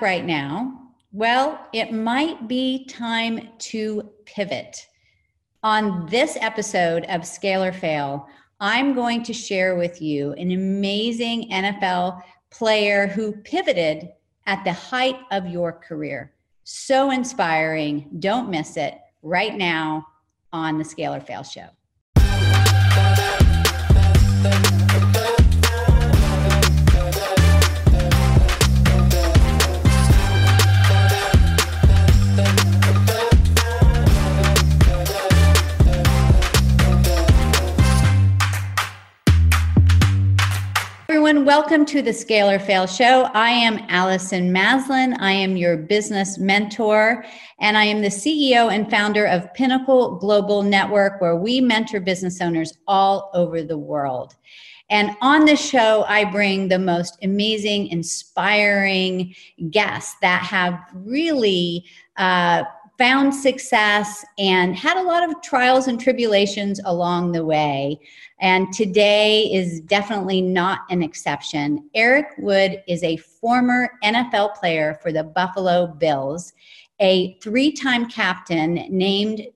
right now? Well, it might be time to pivot. On this episode of Scale or Fail, I'm going to share with you an amazing NFL player who pivoted at the height of your career. So inspiring. Don't miss it right now on the Scale or Fail show. Everyone. Welcome to the Scale or Fail Show. I am Allison Maslan. I am your business mentor, and I am the CEO and founder of Pinnacle Global Network, where we mentor business owners all over the world. And on the show, I bring the most amazing, inspiring guests that have really uh, found success and had a lot of trials and tribulations along the way. And today is definitely not an exception. Eric Wood is a former NFL player for the Buffalo Bills, a three time captain named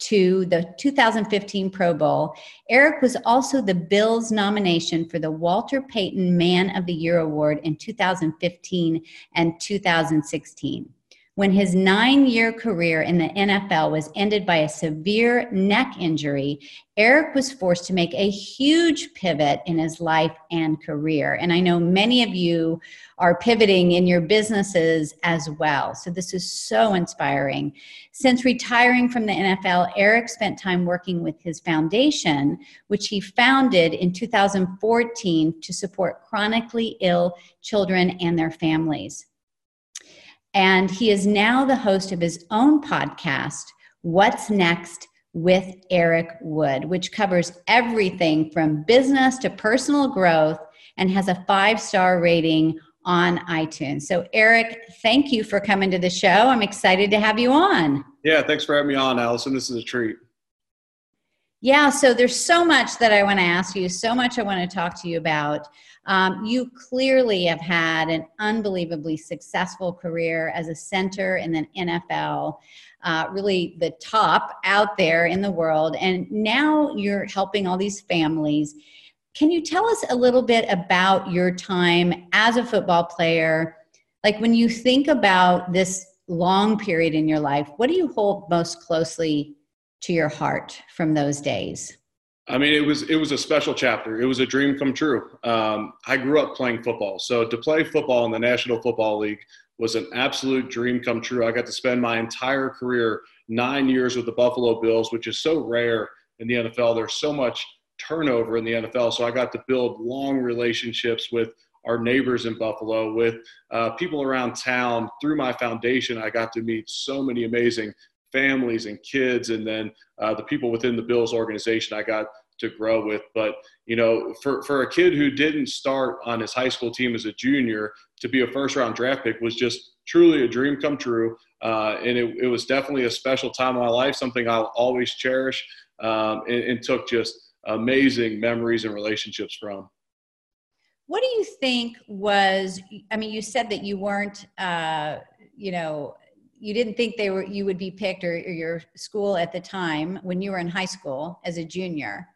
to the 2015 Pro Bowl. Eric was also the Bills nomination for the Walter Payton Man of the Year Award in 2015 and 2016 when his nine year career in the NFL was ended by a severe neck injury, Eric was forced to make a huge pivot in his life and career. And I know many of you are pivoting in your businesses as well. So this is so inspiring. Since retiring from the NFL, Eric spent time working with his foundation, which he founded in 2014 to support chronically ill children and their families. And he is now the host of his own podcast, What's Next with Eric Wood, which covers everything from business to personal growth and has a five star rating on iTunes. So, Eric, thank you for coming to the show. I'm excited to have you on. Yeah, thanks for having me on, Allison. This is a treat. Yeah, so there's so much that I want to ask you, so much I want to talk to you about. Um, you clearly have had an unbelievably successful career as a center in the NFL, uh, really the top out there in the world. And now you're helping all these families. Can you tell us a little bit about your time as a football player? Like when you think about this long period in your life, what do you hold most closely to your heart from those days? I mean, it was it was a special chapter. It was a dream come true. Um, I grew up playing football, so to play football in the National Football League was an absolute dream come true. I got to spend my entire career, nine years with the Buffalo Bills, which is so rare in the NFL. There's so much turnover in the NFL, so I got to build long relationships with our neighbors in Buffalo, with uh, people around town. Through my foundation, I got to meet so many amazing families and kids, and then uh, the people within the Bills organization I got to grow with. But you know, for for a kid who didn't start on his high school team as a junior to be a first round draft pick was just truly a dream come true. Uh, and it, it, was definitely a special time in my life, something I'll always cherish, um, and, and took just amazing memories and relationships from. What do you think was? I mean, you said that you weren't, uh, you know, you didn't think they were you would be picked or, or your school at the time when you were in high school as a junior.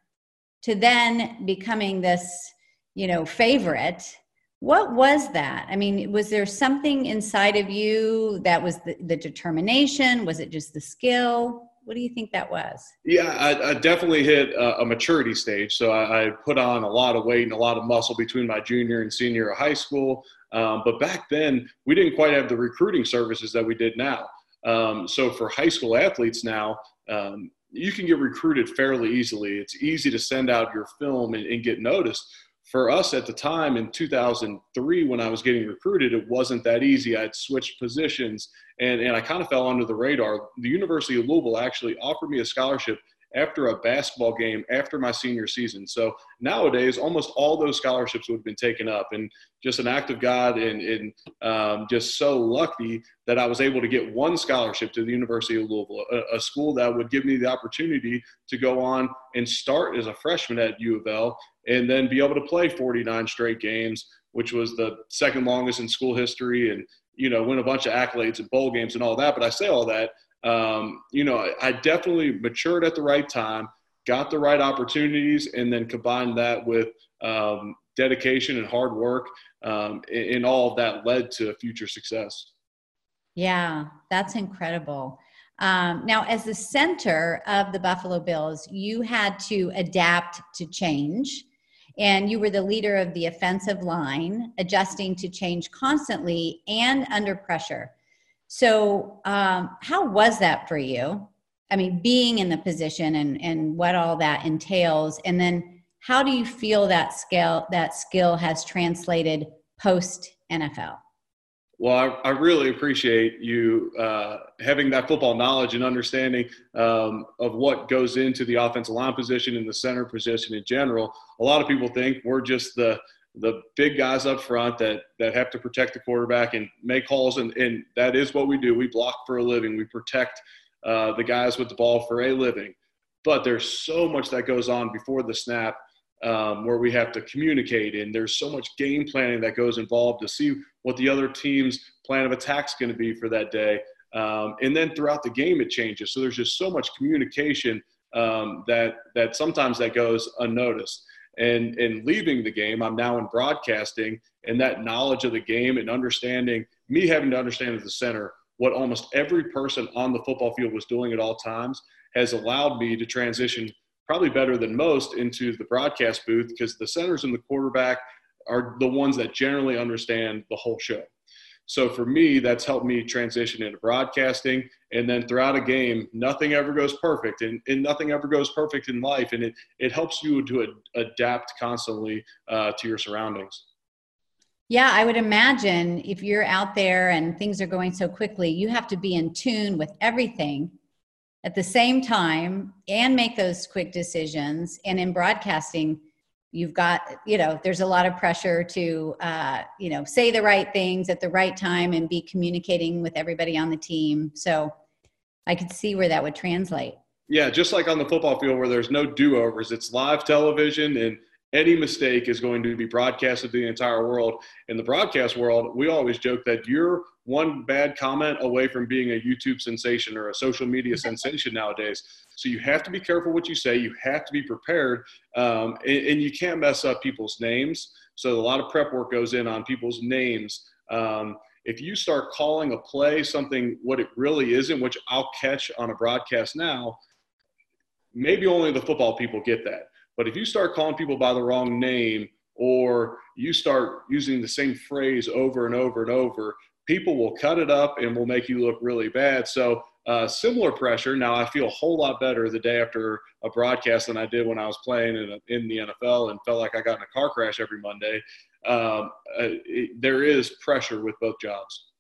To then becoming this you know favorite what was that? I mean was there something inside of you that was the, the determination? Was it just the skill? What do you think that was? Yeah i, I definitely hit a, a, maturity stage. So I, I, put on a lot of weight and a lot of muscle between my junior and senior of high school um, but back then, we didn't quite have the recruiting services that we did now. Um, so for high school athletes now, um, you can get recruited fairly easily. It's easy to send out your film and, and get noticed. For us at the time in 2003, when I was getting recruited, it wasn't that easy. I'd switched positions and, and I kind of fell under the radar. The University of Louisville actually offered me a scholarship after a basketball game after my senior season. So nowadays, almost all those scholarships would have been taken up, and just an act of God and, and um, just so lucky that I was able to get one scholarship to the University of Louisville, a, a, school that would give me the opportunity to go on and start as a freshman at U of L and then be able to play 49 straight games, which was the second longest in school history and you know, win a bunch of accolades and bowl games and all that. But I say all that, um, you know, I definitely matured at the right time, got the right opportunities, and then combined that with um, dedication and hard work. Um, and, and all of that led to future success. Yeah, that's incredible. Um, now, as the center of the Buffalo Bills, you had to adapt to change, and you were the leader of the offensive line, adjusting to change constantly and under pressure. So, um, how was that for you? I mean, being in the position and and what all that entails, and then how do you feel that skill that skill has translated post NFL? Well, I, I, really appreciate you uh, having that football knowledge and understanding um, of what goes into the offensive line position and the center position in general. A lot of people think we're just the the big guys up front that that have to protect the quarterback and make calls, and, and that is what we do. We block for a living. We protect uh, the guys with the ball for a living. But there's so much that goes on before the snap um, where we have to communicate and there's so much game planning that goes involved to see what the other team's plan of attack is going to be for that day um, and then throughout the game it changes so there's just so much communication um, that that sometimes that goes unnoticed and and leaving the game i'm now in broadcasting and that knowledge of the game and understanding me having to understand at the center what almost every person on the football field was doing at all times has allowed me to transition probably better than most into the broadcast booth because the centers and the quarterback are the ones that generally understand the whole show. So for me, that's helped me transition into broadcasting. And then throughout a game, nothing ever goes perfect, and, and nothing ever goes perfect in life. And it, it helps you to ad- adapt constantly uh, to your surroundings. Yeah, I would imagine if you're out there and things are going so quickly, you have to be in tune with everything at the same time and make those quick decisions. And in broadcasting, you've got, you know, there's a lot of pressure to, uh, you know, say the right things at the right time and be communicating with everybody on the team. So I could see where that would translate. Yeah, just like on the football field where there's no do overs, it's live television and any mistake is going to be broadcasted to the entire world. In the broadcast world, we always joke that you're one bad comment away from being a YouTube sensation or a social media sensation nowadays. So you have to be careful what you say. You have to be prepared, um, and, and, you can't mess up people's names. So a lot of prep work goes in on people's names. Um, if you start calling a play something what it really isn't, which I'll catch on a broadcast now, maybe only the football people get that but if you start calling people by the wrong name or you start using the same phrase over and over and over, people will cut it up and will make you look really bad. So, uh, similar pressure. Now, I feel a whole lot better the day after a broadcast than I did when I was playing in, in the NFL and felt like I got in a car crash every Monday. Um, uh, it, there is pressure with both jobs.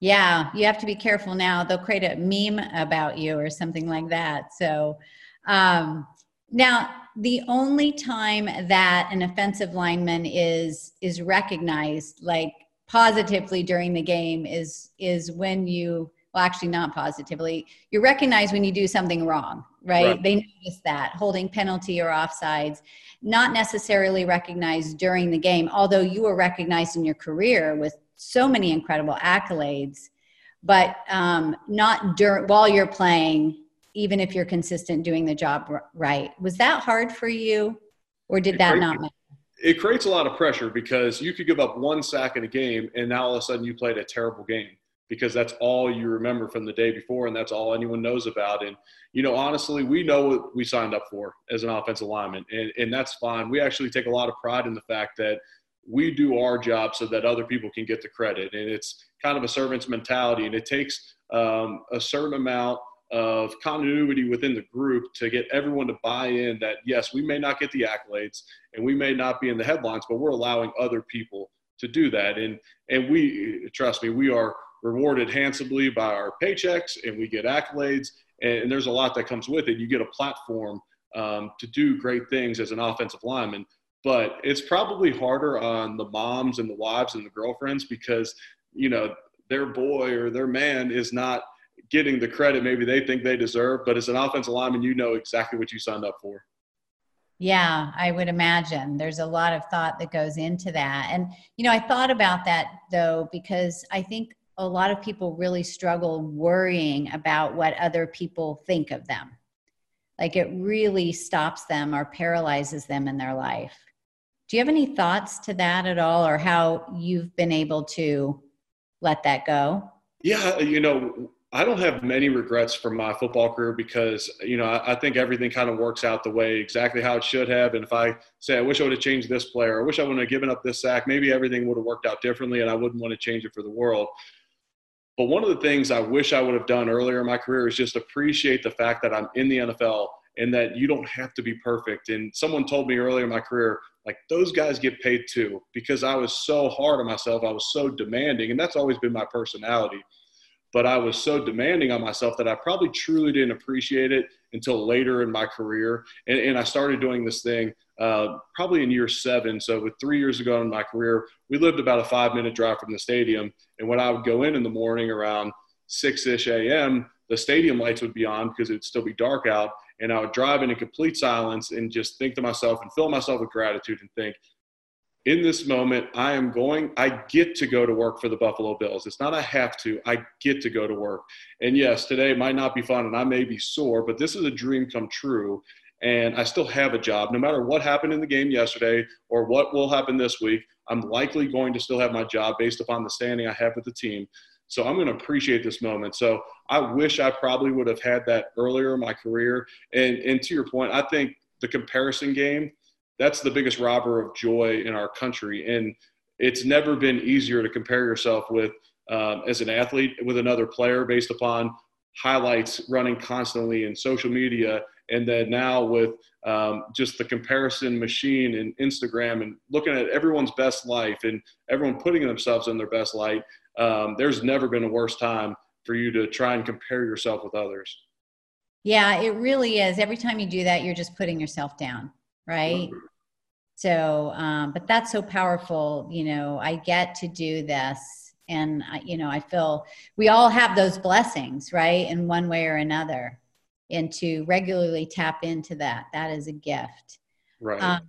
Yeah, you have to be careful now. They'll create a meme about you or something like that. So, um, now, the only time that an offensive lineman is is recognized like positively during the game is is when you well actually not positively you're recognized when you do something wrong right, right. they notice that holding penalty or offsides not necessarily recognized during the game although you were recognized in your career with so many incredible accolades but um, not during while you're playing even if you're consistent doing the job right. Was that hard for you, or did that not matter? It creates a lot of pressure because you could give up one sack in a game, and now all of a sudden you played a terrible game because that's all you remember from the day before, and that's all anyone knows about. And you know, honestly, we know what we signed up for as an offensive lineman, and, and that's fine. We actually take a lot of pride in the fact that we do our job so that other people can get the credit, and it's kind of a servant's mentality, and it takes um, a certain amount of continuity within the group to get everyone to buy in that yes, we may not get the accolades and we may not be in the headlines, but we're allowing other people to do that. And and we trust me, we are rewarded handsomely by our paychecks and we get accolades and, there's a lot that comes with it. You get a platform um, to do great things as an offensive lineman. But it's probably harder on the moms and the wives and the girlfriends because, you know, their boy or their man is not getting the credit maybe they think they deserve. But as an offensive lineman, you know exactly what you signed up for. Yeah, I would imagine there's a lot of thought that goes into that. And, you know, I thought about that though, because I think a lot of people really struggle worrying about what other people think of them. Like it really stops them or paralyzes them in their life. Do you have any thoughts to that at all, or how you've been able to let that go? Yeah, you know, I don't have many regrets from my football career because, you know, I, I think everything kind of works out the way exactly how it should have. And if I say, I wish I would have changed this player, I wish I wouldn't have given up this sack, maybe everything would have worked out differently and I wouldn't want to change it for the world. But one of the things I wish I would have done earlier in my career is just appreciate the fact that I'm in the NFL and that you don't have to be perfect. And someone told me earlier in my career, like those guys get paid too, because I was so hard on myself. I was so demanding. And that's always been my personality but I was so demanding on myself that I probably truly didn't appreciate it until later in my career. And, and I started doing this thing uh, probably in year seven. So, with three years ago in my career, we lived about a five minute drive from the stadium. And when I would go in in the morning around 6 ish a.m., the stadium lights would be on because it would still be dark out. And I would drive in complete silence and just think to myself and fill myself with gratitude and think, in this moment, I am going, I get to go to work for the Buffalo Bills. It's not I have to, I get to go to work. And yes, today might not be fun and I may be sore, but this is a dream come true. And I still have a job. No matter what happened in the game yesterday or what will happen this week, I'm likely going to still have my job based upon the standing I have with the team. So I'm going to appreciate this moment. So I wish I probably would have had that earlier in my career. And, and to your point, I think the comparison game that's the biggest robber of joy in our country. And it's never been easier to compare yourself with um, as an athlete with another player based upon highlights running constantly in social media and then now with um, just the comparison machine and instagram and looking at everyone's best life and everyone putting themselves in their best light um, there's never been a worse time for you to try and compare yourself with others. Yeah it really is. Every time you do that you're just putting yourself down right? So um, but that's so powerful you know i get to do this and I, you know i feel we all have those blessings right in one way or another and to regularly tap into that. That is a gift. Right. Um,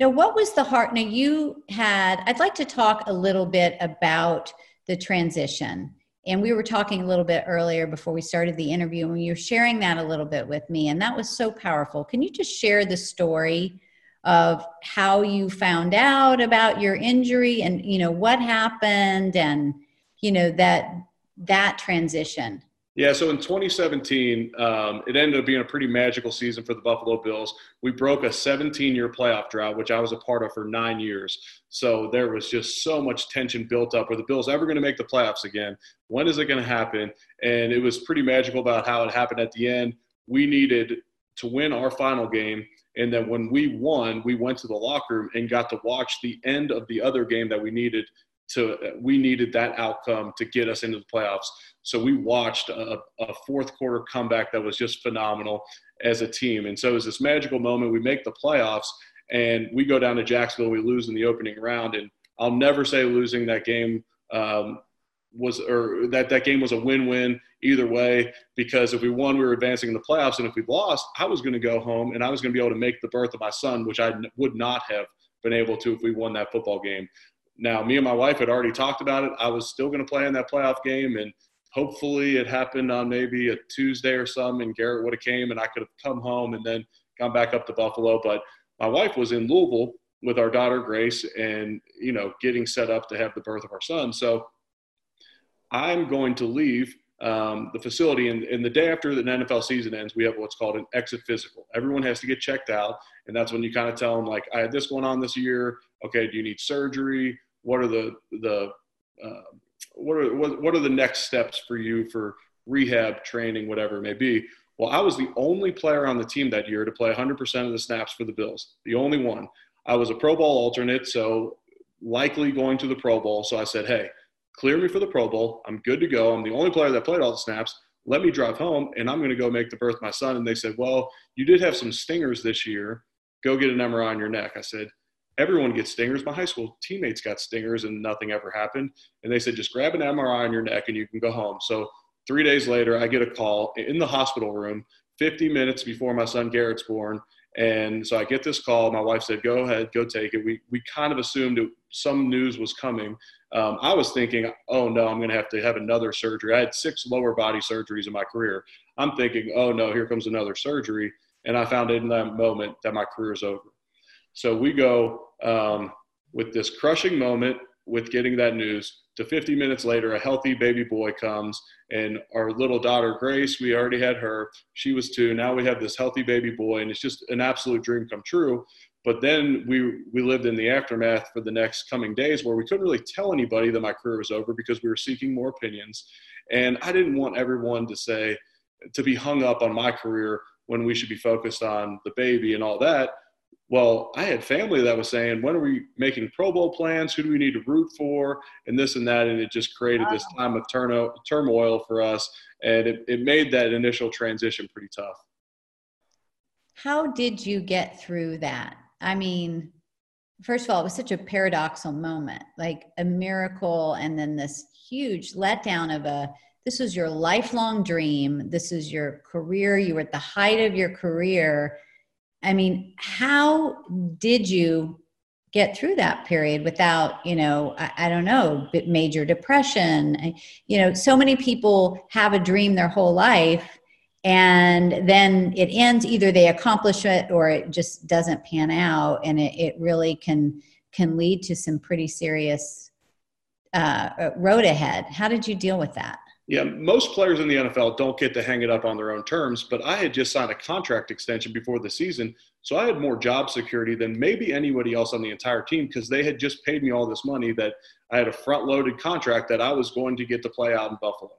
now what was the heart now you had i'd like to talk a little bit about the transition. And we were talking a little bit earlier before we started the interview and you were sharing that a little bit with me and that was so powerful. Can you just share the story of how you found out about your injury and you know what happened and you know that that transition yeah, so in 2017, um, it ended up being a pretty magical season for the Buffalo Bills. We broke a 17 year playoff drought, which I was a part of for nine years. So there was just so much tension built up. Are the Bills ever going to make the playoffs again? When is it going to happen? And it was pretty magical about how it happened at the end. We needed to win our final game and then when we won, we went to the locker room and got to watch the end of the other game that we needed to we needed that outcome to get us into the playoffs. So we watched a, a, fourth quarter comeback that was just phenomenal as a team. And so it was this magical moment. We make the playoffs and we go down to Jacksonville. We lose in the opening round, and I'll never say losing that game um, was or that that game was a win-win either way because if we won we were advancing in the playoffs and if we lost i was going to go home and i was going to be able to make the birth of my son which i would not have been able to if we won that football game now me and my wife had already talked about it i was still going to play in that playoff game and hopefully it happened on maybe a tuesday or something and garrett would have came and i could have come home and then gone back up to buffalo but my wife was in louisville with our daughter grace and you know getting set up to have the birth of our son so I'm going to leave um, the facility, and, and, the day after the NFL season ends, we have what's called an exit physical. Everyone has to get checked out, and that's when you kind of tell them like, I had this going on this year. Okay, do you need surgery? What are the the uh, what are what, what are the next steps for you for rehab training, whatever it may be? Well, I was the only player on the team that year to play 100% of the snaps for the Bills. The only one. I was a Pro Bowl alternate, so likely going to the Pro Bowl. So I said, hey clear me for the Pro Bowl. I'm good to go. I'm the only player that played all the snaps. Let me drive home, and I'm going to go make the birth of my son. And they said, Well, you did have some stingers this year. Go get an MRI on your neck. I said, Everyone gets stingers. My high school teammates got stingers, and nothing ever happened. And they said, Just grab an MRI on your neck, and you can go home. So three days later, I get a call in the hospital room, 50 minutes before my son Garrett's born. And so I get this call. My wife said, "Go ahead, go take it." We we kind of assumed it, some news was coming, um, I was thinking, oh no, I'm going to have to have another surgery. I had six lower body surgeries in my career. I'm thinking, oh no, here comes another surgery. And I found in that moment that my career is over. So we go um, with this crushing moment with getting that news to 50 minutes later, a healthy baby boy comes, and our little daughter, Grace, we already had her. She was two. Now we have this healthy baby boy, and it's just an absolute dream come true. But then we we lived in the aftermath for the next coming days where we couldn't really tell anybody that my career was over because we were seeking more opinions. And I didn't want everyone to say to be hung up on my career when we should be focused on the baby and all that. Well, I had family that was saying, when are we making Pro Bowl plans? Who do we need to root for? And this and that. And it just created this time of turno- turmoil for us. And it, it made that initial transition pretty tough. How did you get through that? I mean, first of all, it was such a paradoxical moment, like a miracle, and then this huge letdown of a this was your lifelong dream. This is your career. You were at the height of your career. I mean, how did you get through that period without, you know, I, I don't know, major depression? You know, so many people have a dream their whole life and then it ends either they accomplish it or it just doesn't pan out and it, it really can can lead to some pretty serious uh, road ahead how did you deal with that yeah most players in the nfl don't get to hang it up on their own terms but i had just signed a contract extension before the season so i had more job security than maybe anybody else on the entire team because they had just paid me all this money that i had a front loaded contract that i was going to get to play out in buffalo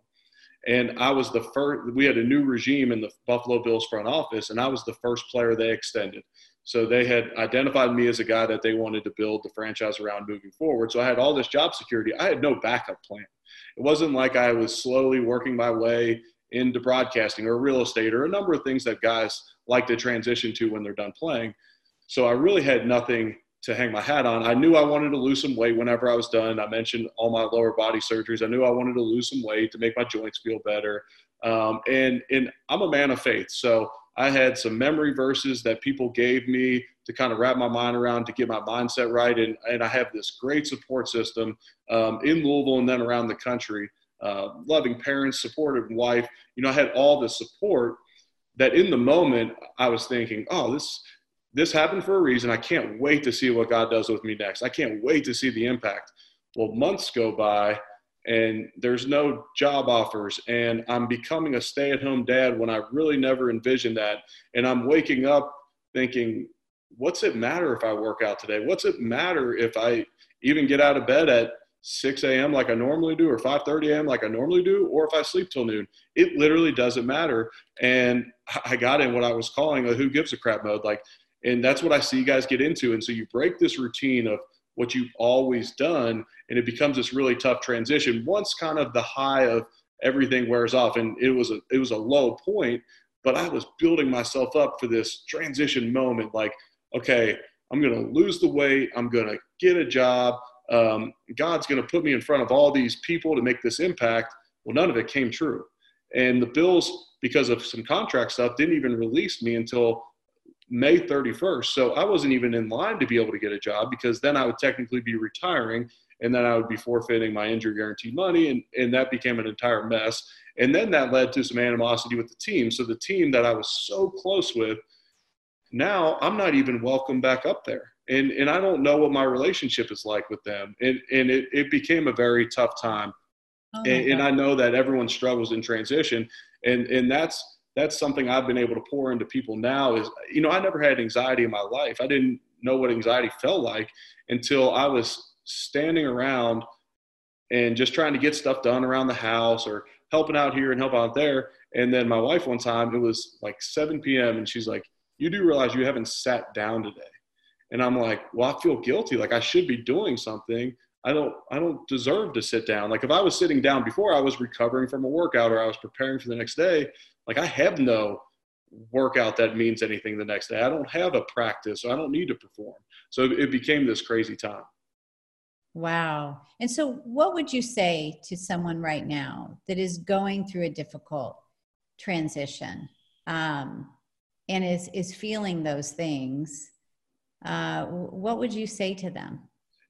and I was the first, we had a new regime in the Buffalo Bills front office, and I was the first player they extended. So they had identified me as a guy that they wanted to build the franchise around moving forward. So I had all this job security. I had no backup plan. It wasn't like I was slowly working my way into broadcasting or real estate or a number of things that guys like to transition to when they're done playing. So I really had nothing to hang my hat on. I knew I wanted to lose some weight whenever I was done. I mentioned all my lower body surgeries. I knew I wanted to lose some weight to make my joints feel better. Um, and and I'm a man of faith, so I had some memory verses that people gave me to kind of wrap my mind around to get my mindset right. And and I have this great support system um, in Louisville and then around the country. Uh, loving parents, supportive wife. You know, I had all the support that in the moment I was thinking, oh, this this happened for a reason. I can't wait to see what God does with me next. I can't wait to see the impact. Well, months go by and there's no job offers and I'm becoming a stay-at-home dad when I really never envisioned that. And I'm waking up thinking, what's it matter if I work out today? What's it matter if I even get out of bed at 6 a.m. like I normally do, or 5:30 a.m. like I normally do, or if I sleep till noon. It literally doesn't matter. And I got in what I was calling a "who gives a crap" mode. Like and that's what I see you guys get into. And so you break this routine of what you've always done, and it becomes this really tough transition. Once kind of the high of everything wears off, and it was a it was a low point, but I was building myself up for this transition moment. Like, okay, I'm going to lose the weight. I'm going to get a job. Um, God's going to put me in front of all these people to make this impact. Well, none of it came true. And the Bills, because of some contract stuff, didn't even release me until May 31st. So I wasn't even in line to be able to get a job because then I would technically be retiring and then I would be forfeiting my injury guarantee money. And, and that became an entire mess. And then that led to some animosity with the team. So the team that I was so close with, now I'm not even welcome back up there. And, and I don't know what my relationship is like with them. And, and it, it became a very tough time. Oh and, and I know that everyone struggles in transition. And, and that's, that's something I've been able to pour into people now is, you know, I never had anxiety in my life. I didn't know what anxiety felt like until I was standing around and just trying to get stuff done around the house or helping out here and help out there. And then my wife one time, it was like 7 p.m. and she's like, you do realize you haven't sat down today. And I'm like, well, I feel guilty. Like I should be doing something. I don't I don't deserve to sit down. Like if I was sitting down before I was recovering from a workout or I was preparing for the next day, like I have no workout that means anything the next day. I don't have a practice, so I don't need to perform. So it became this crazy time. Wow. And so what would you say to someone right now that is going through a difficult transition um, and is is feeling those things? Uh, what would you say to them?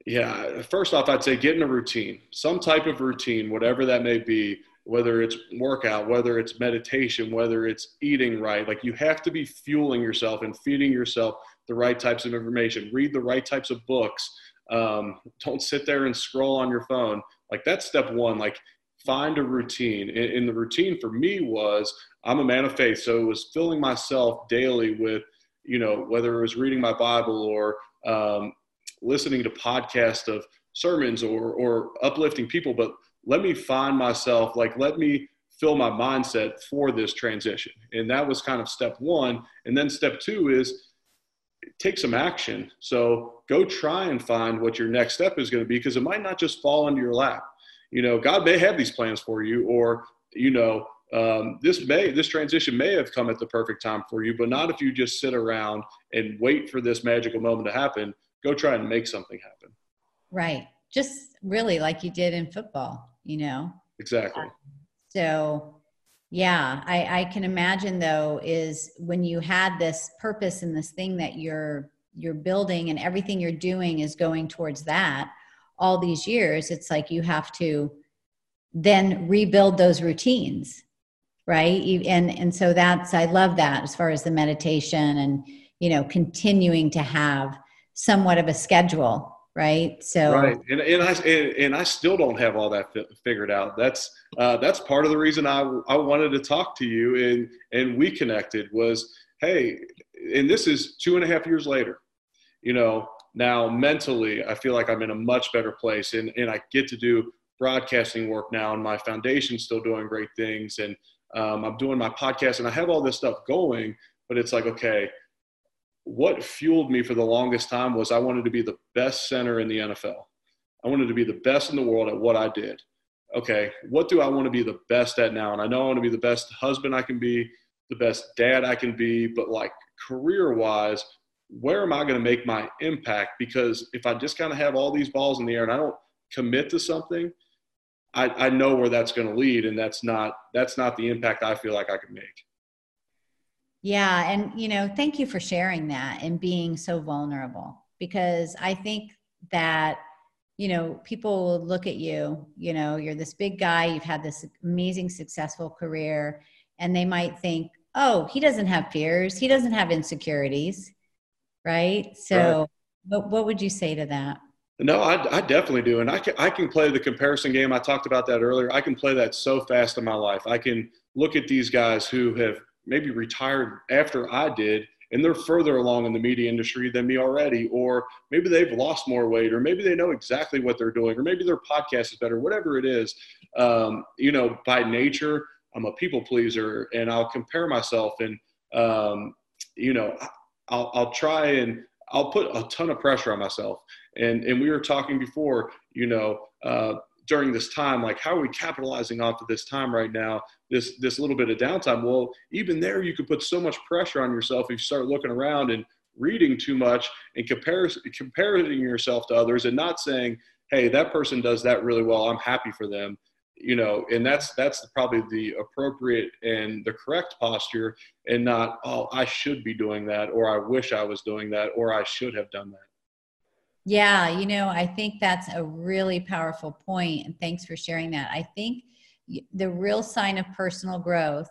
Yeah, first off, I'd say get in a routine, some type of routine, whatever that may be, whether it's workout, whether it's meditation, whether it's eating right. Like you have to be fueling yourself and feeding yourself the right types of information. Read the right types of books. Um, don't sit there and scroll on your phone. Like that's step one. Like find a routine. And, and the routine for me was I'm a man of faith, so it was filling myself daily with, you know, whether it was reading my Bible or um, listening to podcasts of sermons or or uplifting people, but let me find myself like let me fill my mindset for this transition. And that was kind of step one. And then step two is take some action. So go try and find what your next step is going to be because it might not just fall into your lap. You know, God may have these plans for you, or, you know, um, this may this transition may have come at the perfect time for you, but not if you just sit around and wait for this magical moment to happen go try and make something happen. Right. Just really like you did in football, you know? Exactly. Uh, so, yeah, I, I can imagine though, is when you had this purpose and this thing that you're you're building and everything you're doing is going towards that all these years it's like you have to then rebuild those routines right and and so that's i love that as far as the meditation and you know continuing to have somewhat of a schedule right? So right. And, and i and, and i still don't have all that figured out. That's uh, that's part of the reason i i wanted to talk to you and and we connected was hey and this is two and a half years later you know now mentally i feel like i'm in a much better place and and i get to do broadcasting work now and my foundation's still doing great things and um, i'm doing my podcast and i have all this stuff going but it's like okay what fueled me for the longest time was I wanted to be the best center in the NFL. I wanted to be the best in the world at what I did. Okay, what do I want to be the best at now? And I know I want to be the best husband I can be, the best dad I can be, but like career wise, where am I going to make my impact? Because if I just kind of have all these balls in the air and I don't commit to something, I, I know where that's going to lead, and that's not that's not the impact I feel like I can make. Yeah. And, you know, thank you for sharing that and being so vulnerable because I think that, you know, people will look at you, you know, you're this big guy, you've had this amazing, successful career, and they might think, oh, he doesn't have fears, he doesn't have insecurities, right? So, right. What, what would you say to that? No, I, I, definitely do, and I can I can play the comparison game. I talked about that earlier. I can play that so fast in my life. I can look at these guys who have maybe retired after I did and they're further along in the media industry than me already, or maybe they've lost more weight, or maybe they know exactly what they're doing, or maybe their podcast is better, whatever it is. Um, you know, by nature, I'm a people pleaser and I'll compare myself and, um, you know, I'll, I'll try and I'll put a ton of pressure on myself. And, and we were talking before, you know, uh, during this time like how are we capitalizing off of this time right now this this little bit of downtime? Well even there you could put so much pressure on yourself if you start looking around and reading too much and compare, comparing yourself to others and not saying hey that person does that really well. I'm happy for them. You know and that's that's probably the appropriate and the correct posture and not oh i should be doing that or i wish i was doing that or i should have done that yeah, you know, I think that's a really powerful point, and thanks for sharing that. I think the real sign of personal growth,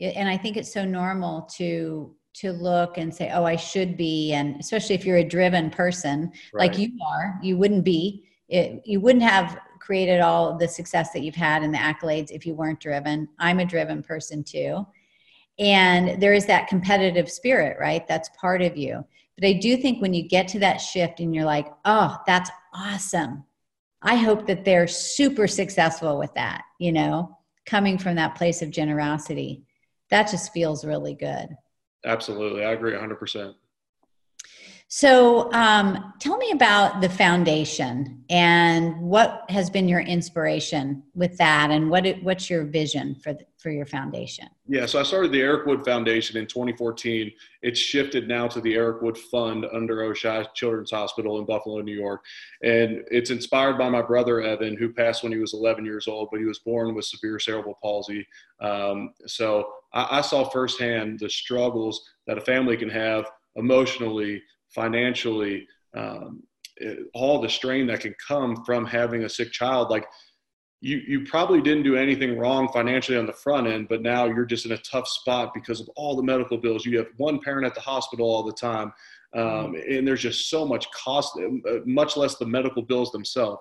and I think it's so normal to to look and say, "Oh, I should be," and especially if you're a driven person right. like you are, you wouldn't be. It, you wouldn't have created all the success that you've had and the accolades if you weren't driven. I'm a driven person too. And there is that competitive spirit, right? That's part of you. But I do think when you get to that shift and you're like, oh, that's awesome. I hope that they're super successful with that, you know, coming from that place of generosity. That just feels really good. Absolutely. I agree 100%. So, um, tell me about the foundation and what has been your inspiration with that, and what it, what's your vision for the, for your foundation? Yeah, so I started the Eric Wood Foundation in 2014. It's shifted now to the Eric Wood Fund under Oishei Children's Hospital in Buffalo, New York, and it's inspired by my brother Evan, who passed when he was 11 years old, but he was born with severe cerebral palsy. Um, so I, I saw firsthand the struggles that a family can have emotionally financially, um, all the strain that can come from having a sick child. Like you, you probably didn't do anything wrong financially on the front end, but now you're just in a tough spot because of all the medical bills. You have one parent at the hospital all the time. Um, and there's just so much cost, uh, much less the medical bills themselves.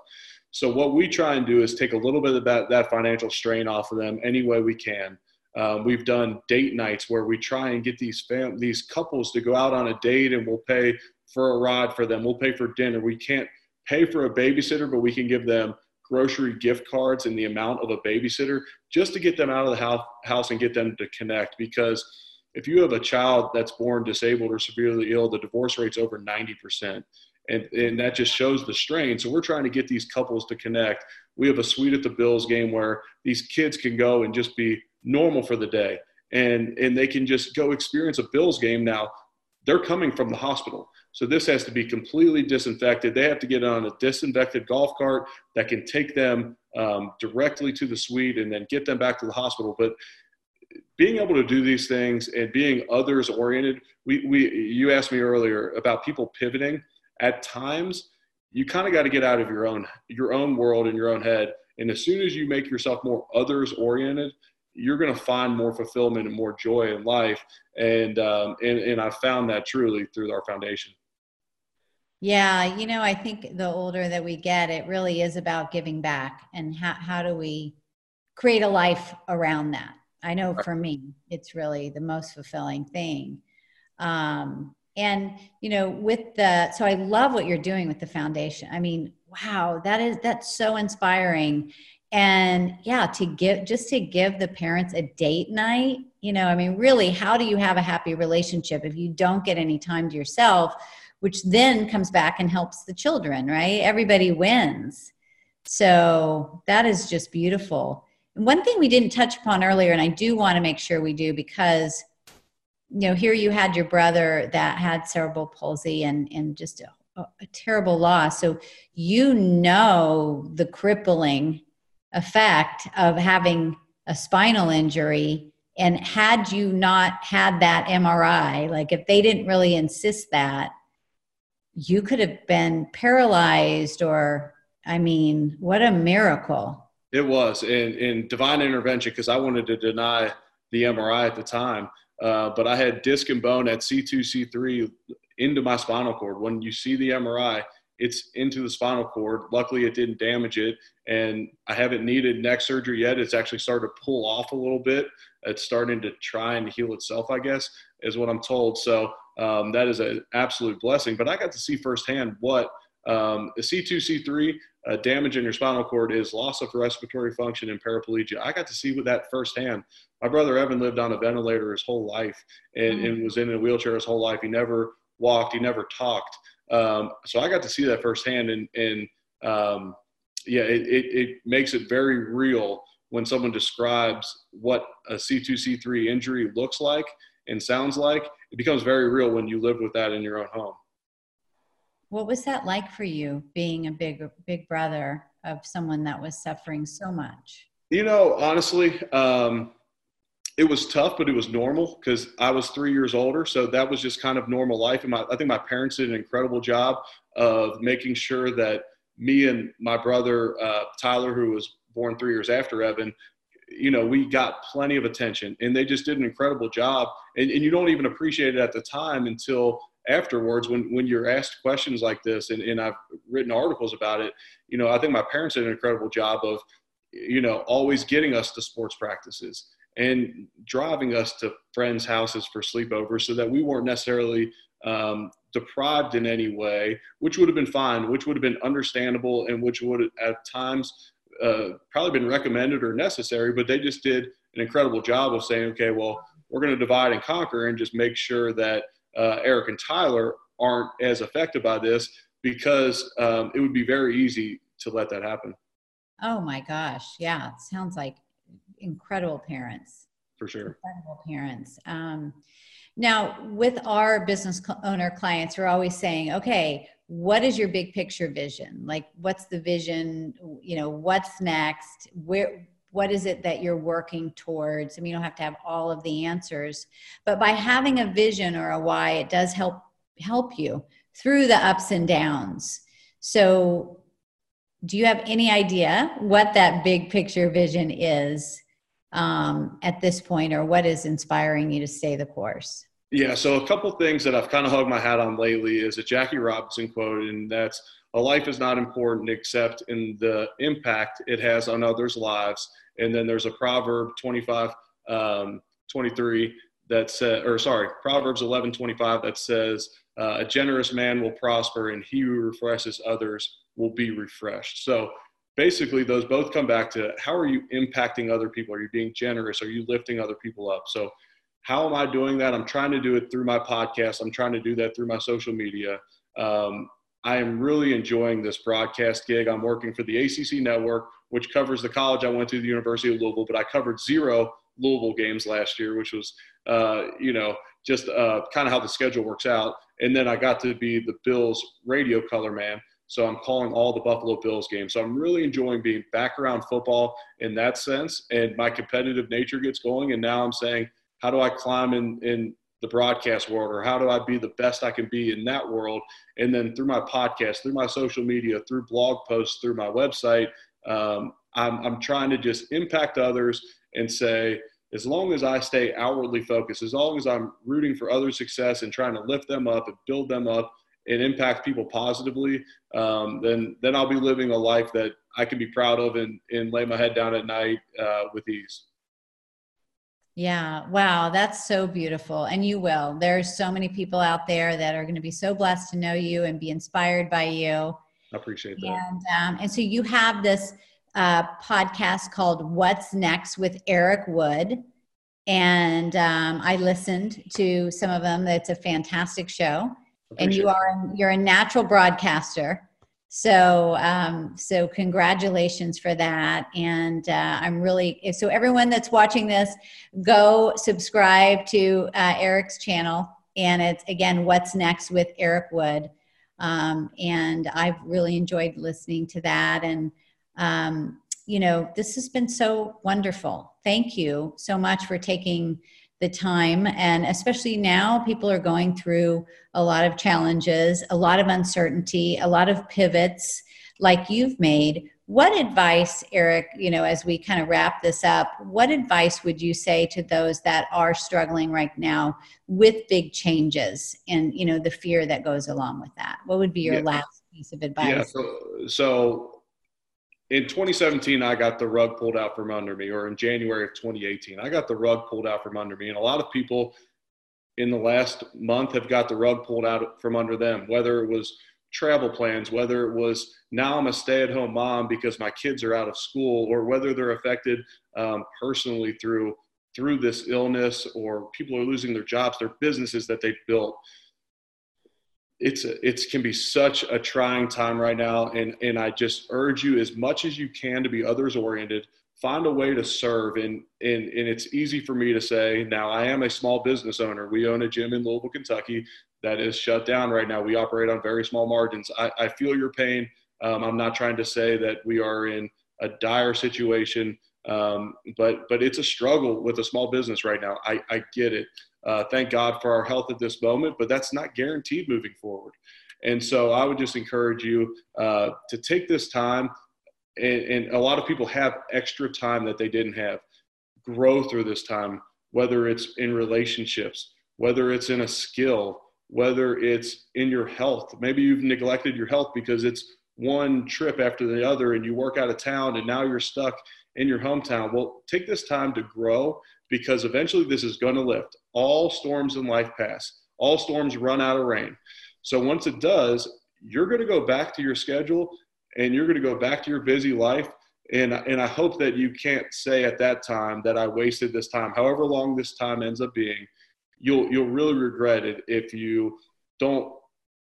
So what we try and do is take a little bit of that, that financial strain off of them any way we can. Um, we've done date nights where we try and get these fam- these couples to go out on a date, and we'll pay for a ride for them. We'll pay for dinner. We can't pay for a babysitter, but we can give them grocery gift cards in the amount of a babysitter just to get them out of the house and get them to connect. Because if you have a child that's born disabled or severely ill, the divorce rate's over 90%. And, and that just shows the strain. So we're trying to get these couples to connect. We have a suite at the Bills game where these kids can go and just be normal for the day. And, and they can just go experience a Bills game. Now, they're coming from the hospital. So this has to be completely disinfected. They have to get on a disinfected golf cart that can take them um, directly to the suite and then get them back to the hospital. But being able to do these things and being others oriented, we, we you asked me earlier about people pivoting. At times, you kind of got to get out of your own your own world and your own head. And as soon as you make yourself more others oriented, you're going to find more fulfillment and more joy in life. And um, and and I found that truly through our foundation. Yeah, you know, I think the older that we get, it really is about giving back and how, how do we create a life around that? I know for me, it's really the most fulfilling thing. Um, and you know, with the so I love what you're doing with the foundation. I mean, wow, that is that's so inspiring. And yeah, to give just to give the parents a date night, you know, I mean, really, how do you have a happy relationship if you don't get any time to yourself? which then comes back and helps the children, right? Everybody wins. So that is just beautiful. And one thing we didn't touch upon earlier, and I do want to make sure we do because, you know, here you had your brother that had cerebral palsy and, and just a, a terrible loss. So you know the crippling effect of having a spinal injury. And had you not had that MRI, like if they didn't really insist that, you could have been paralyzed or i mean what a miracle. It was. In, in divine intervention because i wanted to deny the mri at the time uh, but i had disc and bone at c2 c3 into my spinal cord. When you see the mri it's into the spinal cord luckily it didn't damage it and i haven't needed neck surgery yet it's actually started to pull off a little bit it's starting to try and heal itself i guess is what i'm told so um, that is an absolute blessing. But I got to see firsthand what um, a C2, C3 uh, damage in your spinal cord is loss of respiratory function and paraplegia. I got to see with that firsthand. My brother Evan lived on a ventilator his whole life and, mm-hmm. and was in a wheelchair his whole life. He never walked, he never talked. Um, so I got to see that firsthand. And, and um, yeah, it, it, it makes it very real when someone describes what a C2, C3 injury looks like and sounds like it becomes very real when you live with that in your own home. What was that like for you being a big big brother of someone that was suffering so much? You know, honestly, um, it was tough, but it was normal because I was three years older, so that was just kind of normal life. And my, I think my parents did an incredible job of making sure that me and my brother uh, Tyler, who was born three years after Evan, you know, we got plenty of attention and they just did an incredible job. And, and you don't even appreciate it at the time until afterwards when, when you're asked questions like this. And, and I've written articles about it. You know, I think my parents did an incredible job of, you know, always getting us to sports practices and driving us to friends' houses for sleepovers so that we weren't necessarily um, deprived in any way, which would have been fine, which would have been understandable, and which would at times uh, probably been recommended or necessary, but they just did an incredible job of saying, okay, well, we're going to divide and conquer and just make sure that uh, Eric and Tyler aren't as affected by this because um, it would be very easy to let that happen. Oh my gosh. Yeah. It sounds like incredible parents. For sure. Incredible parents. Um, now, with our business owner clients, we're always saying, okay, what is your big picture vision like what's the vision you know what's next where what is it that you're working towards i mean you don't have to have all of the answers but by having a vision or a why it does help help you through the ups and downs So, do you have any idea what that big picture vision is um, at this point, or what is inspiring you to stay the course? Yeah, so a couple things that I've kind of hung my hat on lately is a Jackie Robinson quote, and that's a life is not important except in the impact it has on others' lives. And then there's a Proverb 25, um, 23 that says, or sorry, Proverbs 11, 25 that says, uh, a generous man will prosper and he who refreshes others will be refreshed. So basically those both come back to how are you impacting other people? Are you being generous? Are you lifting other people up? So how am I doing that? I'm trying to do it through my podcast. I'm trying to do that through my social media. Um, I am really enjoying this broadcast gig. I'm working for the ACC network, which covers the college I went to, the University of Louisville, but I covered zero Louisville games last year, which was, uh, you know, just uh, kind of how the schedule works out. And then I got to be the Bills radio color man. So I'm calling all the Buffalo Bills games. So I'm really enjoying being back around football in that sense. And my competitive nature gets going. And now I'm saying, how do I climb in, in the broadcast world or how do I be the best I can be in that world? And then through my podcast, through my social media, through blog posts, through my website, um, I'm, I'm trying to just impact others and say, as long as I stay outwardly focused, as long as I'm rooting for other success and trying to lift them up and build them up and impact people positively, um, then then I'll be living a life that I can be proud of and, and lay my head down at night uh, with ease. Yeah. Wow. That's so beautiful. And you will. There's so many people out there that are going to be so blessed to know you and be inspired by you. I appreciate that. And, um, and so you have this uh, podcast called What's Next with Eric Wood. And um, I listened to some of them. It's a fantastic show. And you are you're a natural broadcaster. So, um, so congratulations for that. And uh, I'm really so everyone that's watching this, go subscribe to uh, Eric's channel. And it's again, what's next with Eric Wood. Um, and I've really enjoyed listening to that. And um, you know, this has been so wonderful. Thank you so much for taking the time. And especially now, people are going through a lot of challenges, a lot of uncertainty, a lot of pivots like you've made. What advice, Eric, you know, as we kind of wrap this up, what advice would you say to those that are struggling right now with big changes and, you know, the fear that goes along with that? What would be your yeah. last piece of advice? Yeah, so, so in 2017, I got the rug pulled out from under me, or in January of 2018, I got the rug pulled out from under me. And a lot of people in the last month have got the rug pulled out from under them, whether it was travel plans, whether it was now I'm a stay at home mom because my kids are out of school, or whether they're affected um, personally through through this illness or people are losing their jobs, their businesses that they built it's it can be such a trying time right now and and i just urge you as much as you can to be others oriented find a way to serve and and and it's easy for me to say now i am a small business owner. We own a gym in louisville kentucky that is shut down right now. We operate on very small margins. I, I feel your pain. Um, i'm not trying to say that we are in a dire situation um, but but it's a struggle with a small business right now. I, I get it uh, thank God for our health at this moment, but that's not guaranteed moving forward. And so I would just encourage you uh, to take this time, and, and, a lot of people have extra time that they didn't have. Grow through this time, whether it's in relationships, whether it's in a skill, whether it's in your health. Maybe you've neglected your health because it's one trip after the other and you work out of town and now you're stuck in your hometown. Well, take this time to grow because eventually this is going to lift. All storms in life pass, all storms run out of rain. So once it does, you're going to go back to your schedule and you're going to go back to your busy life. And, and I hope that you can't say at that time that I wasted this time. However long this time ends up being, you'll, you'll really regret it if you don't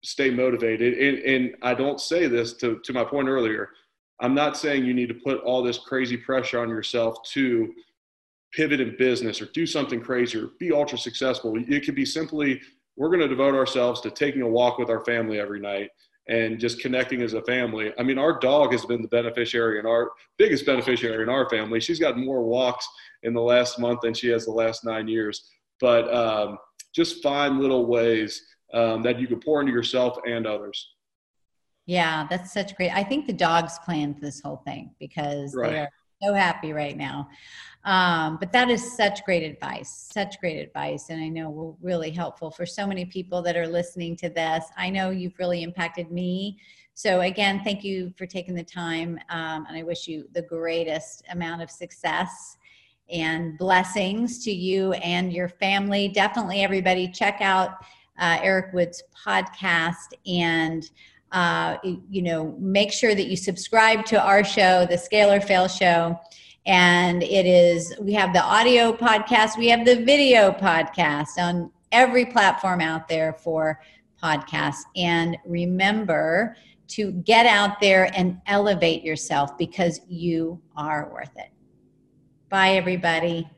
stay motivated. And, and I don't say this to, to my point earlier. I'm not saying you need to put all this crazy pressure on yourself to pivot in business or do something crazy or be ultra successful. It could be simply we're going to devote ourselves to taking a walk with our family every night and just connecting as a family. I mean, our dog has been the beneficiary and our biggest beneficiary in our family. She's got more walks in the last month than she has the last nine years. But um, just find little ways um, that you can pour into yourself and others. Yeah, that's such great. I think the dogs planned this whole thing because right. they're so happy right now. Um, but that is such great advice, such great advice. And I know will really helpful for so many people that are listening to this. I know you've really impacted me. So again, thank you for taking the time. Um, and I wish you the greatest amount of success and blessings to you and your family. Definitely, everybody, check out uh, Eric Wood's podcast and uh, you know make sure that you subscribe to our show, the Scale or Fail Show. And it is we have the audio podcast, we have the video podcast on every platform out there for podcasts. And remember to get out there and elevate yourself because you are worth it. Bye, everybody.